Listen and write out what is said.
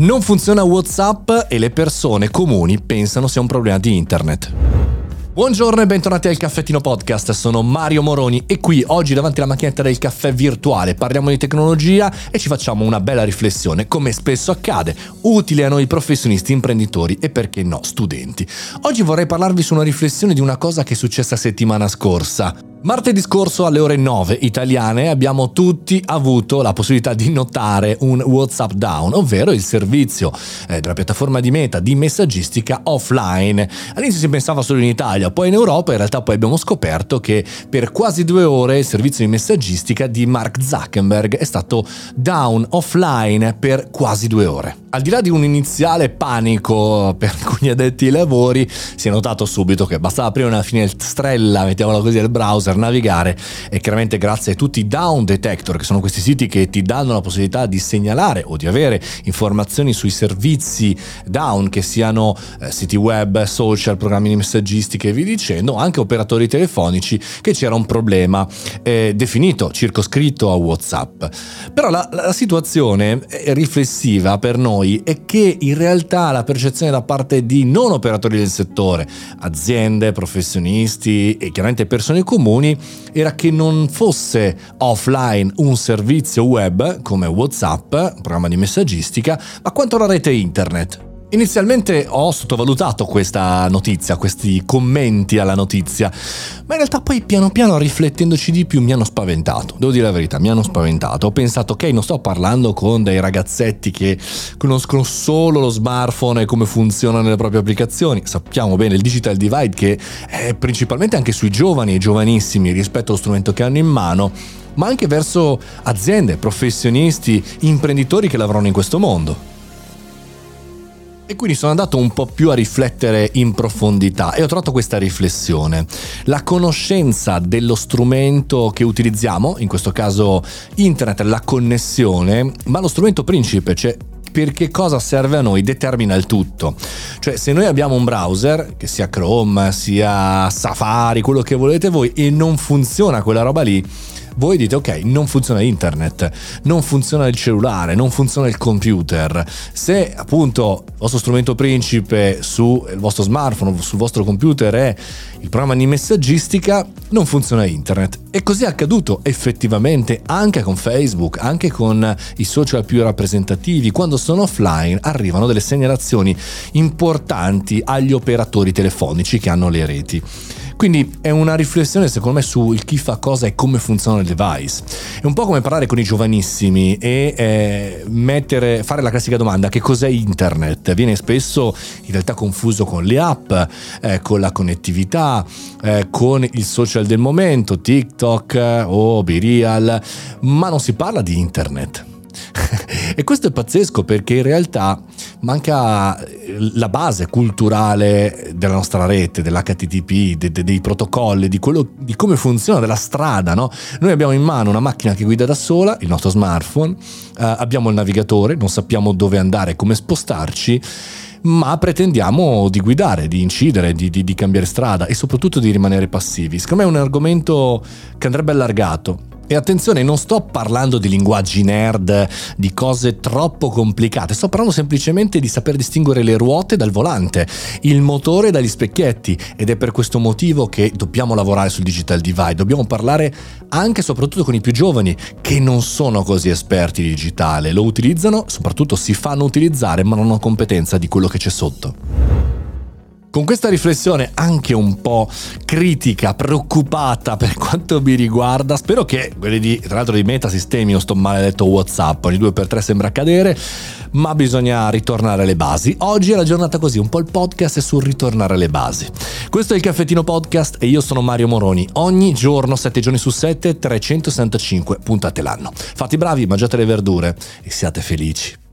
Non funziona WhatsApp e le persone comuni pensano sia un problema di internet. Buongiorno e bentornati al Caffettino Podcast, sono Mario Moroni e qui oggi davanti alla macchinetta del caffè virtuale parliamo di tecnologia e ci facciamo una bella riflessione, come spesso accade, utile a noi professionisti, imprenditori e perché no, studenti. Oggi vorrei parlarvi su una riflessione di una cosa che è successa settimana scorsa. Martedì scorso alle ore 9 italiane abbiamo tutti avuto la possibilità di notare un WhatsApp Down, ovvero il servizio eh, della piattaforma di Meta di messaggistica offline. All'inizio si pensava solo in Italia, poi in Europa, in realtà poi abbiamo scoperto che per quasi due ore il servizio di messaggistica di Mark Zuckerberg è stato down offline per quasi due ore. Al di là di un iniziale panico per alcuni addetti ai lavori, si è notato subito che bastava aprire una finestrella, mettiamola così, al browser browser navigare e chiaramente grazie a tutti i down detector che sono questi siti che ti danno la possibilità di segnalare o di avere informazioni sui servizi down che siano eh, siti web, social, programmi di messaggistica e via dicendo, anche operatori telefonici che c'era un problema eh, definito, circoscritto a WhatsApp. Però la, la situazione riflessiva per noi è che in realtà la percezione da parte di non operatori del settore, aziende, professionisti e chiaramente persone comuni comuni era che non fosse offline un servizio web come WhatsApp, un programma di messaggistica, ma quanto la rete internet. Inizialmente ho sottovalutato questa notizia, questi commenti alla notizia, ma in realtà poi piano piano riflettendoci di più mi hanno spaventato, devo dire la verità, mi hanno spaventato. Ho pensato, ok, non sto parlando con dei ragazzetti che conoscono solo lo smartphone e come funzionano le proprie applicazioni, sappiamo bene il digital divide che è principalmente anche sui giovani e giovanissimi rispetto allo strumento che hanno in mano, ma anche verso aziende, professionisti, imprenditori che lavorano in questo mondo. E quindi sono andato un po' più a riflettere in profondità e ho trovato questa riflessione. La conoscenza dello strumento che utilizziamo, in questo caso internet, la connessione, ma lo strumento principe, cioè per che cosa serve a noi determina il tutto. Cioè se noi abbiamo un browser, che sia Chrome, sia Safari, quello che volete voi, e non funziona quella roba lì, voi dite ok, non funziona internet, non funziona il cellulare, non funziona il computer. Se appunto il vostro strumento principe sul vostro smartphone sul vostro computer è il programma di messaggistica, non funziona internet. E così è accaduto effettivamente anche con Facebook, anche con i social più rappresentativi. Quando sono offline arrivano delle segnalazioni importanti agli operatori telefonici che hanno le reti. Quindi è una riflessione secondo me su chi fa cosa e come funziona il device. È un po' come parlare con i giovanissimi e eh, mettere, fare la classica domanda che cos'è internet? Viene spesso in realtà confuso con le app, eh, con la connettività, eh, con il social del momento, TikTok eh, o Birial, ma non si parla di internet. e questo è pazzesco perché in realtà manca la base culturale della nostra rete, dell'HTTP, de, de, dei protocolli, di, quello, di, come funziona, della strada. No? Noi abbiamo in mano una macchina che guida da sola, il nostro smartphone, eh, abbiamo il navigatore, non sappiamo dove andare, come spostarci ma pretendiamo di guidare, di incidere, di, di, di, cambiare strada e soprattutto di rimanere passivi. Secondo me è un argomento che andrebbe allargato e attenzione, non sto parlando di linguaggi nerd, di cose troppo complicate, sto parlando semplicemente di saper distinguere le ruote dal volante, il motore dagli specchietti. Ed è per questo motivo che dobbiamo lavorare sul digital divide, dobbiamo parlare anche e soprattutto con i più giovani che non sono così esperti di digitale, lo utilizzano, soprattutto si fanno utilizzare ma non hanno competenza di quello che c'è sotto. Con questa riflessione anche un po' critica, preoccupata per quanto mi riguarda, spero che quelli di, tra l'altro di Metasistemi o sto maledetto Whatsapp, ogni due per tre sembra accadere, ma bisogna ritornare alle basi. Oggi è la giornata così, un po' il podcast è sul ritornare alle basi. Questo è il Caffettino Podcast e io sono Mario Moroni. Ogni giorno, 7 giorni su 7, 365 puntate l'anno. Fate i bravi, mangiate le verdure e siate felici.